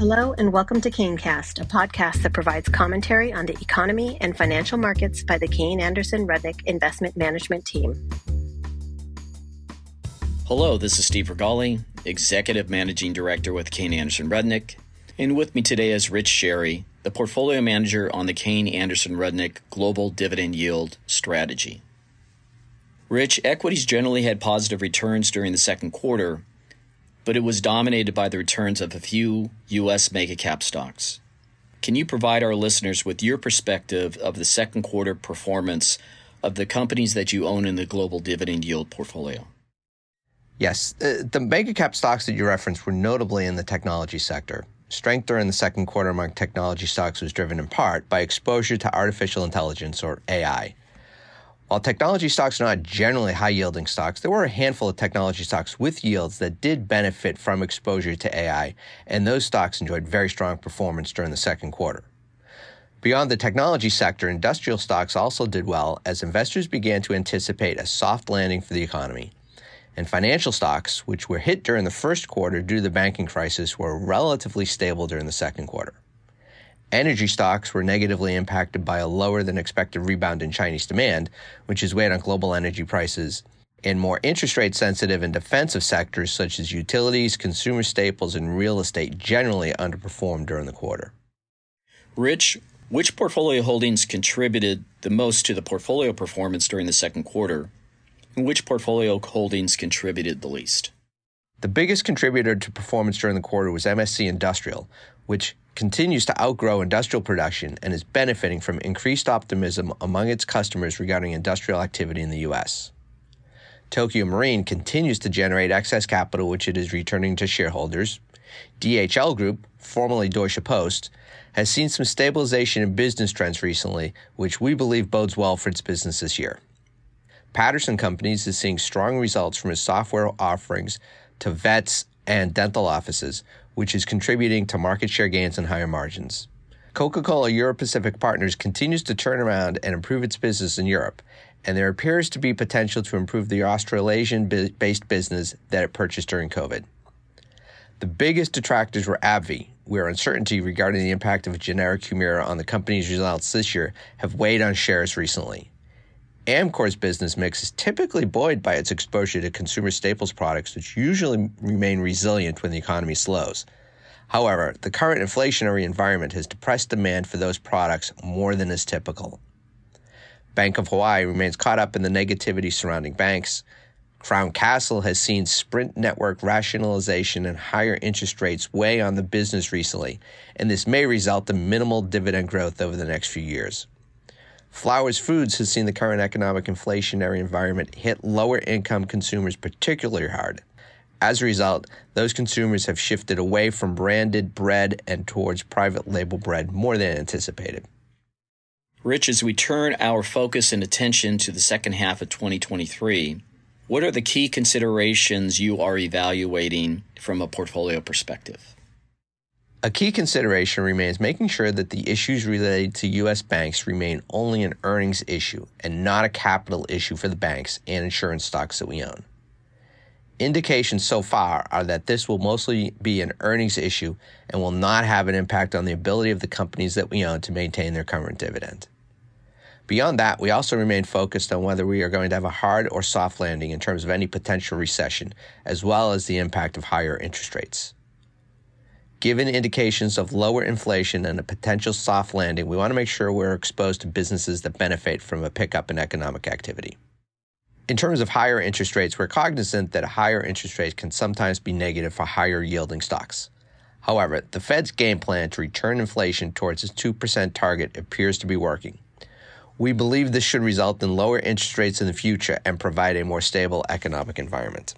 Hello, and welcome to KayneCast, a podcast that provides commentary on the economy and financial markets by the Kayne Anderson Rudnick Investment Management Team. Hello, this is Steve Regali, Executive Managing Director with Kayne Anderson Rudnick, and with me today is Rich Sherry, the Portfolio Manager on the Kayne Anderson Rudnick Global Dividend Yield Strategy. Rich, equities generally had positive returns during the second quarter, but it was dominated by the returns of a few U.S. mega cap stocks. Can you provide our listeners with your perspective of the second quarter performance of the companies that you own in the global dividend yield portfolio? Yes, uh, the mega cap stocks that you referenced were notably in the technology sector. Strength during the second quarter among technology stocks was driven in part by exposure to artificial intelligence, or AI. While technology stocks are not generally high yielding stocks, there were a handful of technology stocks with yields that did benefit from exposure to AI, and those stocks enjoyed very strong performance during the second quarter. Beyond the technology sector, industrial stocks also did well as investors began to anticipate a soft landing for the economy. And financial stocks, which were hit during the first quarter due to the banking crisis, were relatively stable during the second quarter. Energy stocks were negatively impacted by a lower than expected rebound in Chinese demand, which has weighed on global energy prices. And more interest rate sensitive and defensive sectors such as utilities, consumer staples, and real estate generally underperformed during the quarter. Rich, which portfolio holdings contributed the most to the portfolio performance during the second quarter? And which portfolio holdings contributed the least? The biggest contributor to performance during the quarter was MSC Industrial, which continues to outgrow industrial production and is benefiting from increased optimism among its customers regarding industrial activity in the U.S. Tokio Marine continues to generate excess capital, which it is returning to shareholders. DHL Group, formerly Deutsche Post, has seen some stabilization in business trends recently, which we believe bodes well for its business this year. Patterson Companies is seeing strong results from its software offerings to vets and dental offices, which is contributing to market share gains and higher margins. Coca Cola Europacific Partners continues to turn around and improve its business in Europe, and there appears to be potential to improve the Australasian based business that it purchased during COVID. The biggest detractors were AbbVie, where uncertainty regarding the impact of generic Humira on the company's results this year have weighed on shares recently. Amcor's business mix is typically buoyed by its exposure to consumer staples products, which usually remain resilient when the economy slows. However, the current inflationary environment has depressed demand for those products more than is typical. Bank of Hawaii remains caught up in the negativity surrounding banks. Crown Castle has seen Sprint network rationalization and higher interest rates weigh on the business recently, and this may result in minimal dividend growth over the next few years. Flowers Foods has seen the current economic inflationary environment hit lower income consumers particularly hard. As a result, those consumers have shifted away from branded bread and towards private label bread more than anticipated. Rich, as we turn our focus and attention to the second half of 2023, what are the key considerations you are evaluating from a portfolio perspective? A key consideration remains making sure that the issues related to U.S. banks remain only an earnings issue and not a capital issue for the banks and insurance stocks that we own. Indications so far are that this will mostly be an earnings issue and will not have an impact on the ability of the companies that we own to maintain their current dividend. Beyond that, we also remain focused on whether we are going to have a hard or soft landing in terms of any potential recession, as well as the impact of higher interest rates. Given indications of lower inflation and a potential soft landing, we want to make sure we're exposed to businesses that benefit from a pickup in economic activity. In terms of higher interest rates, we're cognizant that higher interest rates can sometimes be negative for higher yielding stocks. However, the Fed's game plan to return inflation towards its 2% target appears to be working. We believe this should result in lower interest rates in the future and provide a more stable economic environment.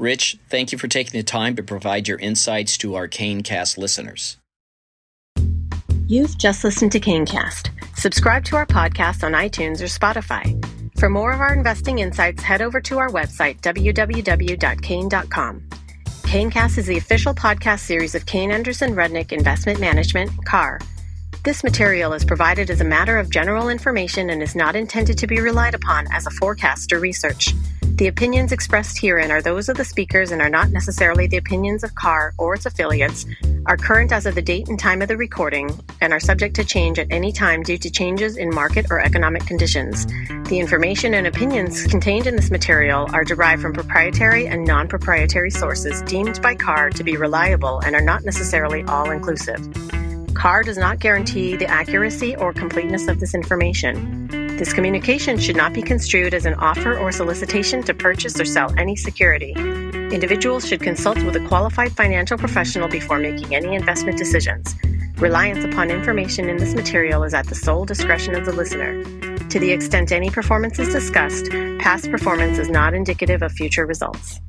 Rich, thank you for taking the time to provide your insights to our KayneCast listeners. You've just listened to KayneCast. Subscribe to our podcast on iTunes or Spotify. For more of our investing insights, head over to our website, www.kayne.com. KayneCast is the official podcast series of Kayne Anderson Rudnick Investment Management, KAR. This material is provided as a matter of general information and is not intended to be relied upon as a forecast or research. The opinions expressed herein are those of the speakers and are not necessarily the opinions of KAR or its affiliates, are current as of the date and time of the recording, and are subject to change at any time due to changes in market or economic conditions. The information and opinions contained in this material are derived from proprietary and non proprietary sources deemed by KAR to be reliable and are not necessarily all inclusive. KAR does not guarantee the accuracy or completeness of this information. This communication should not be construed as an offer or solicitation to purchase or sell any security. Individuals should consult with a qualified financial professional before making any investment decisions. Reliance upon information in this material is at the sole discretion of the listener. To the extent any performance is discussed, past performance is not indicative of future results.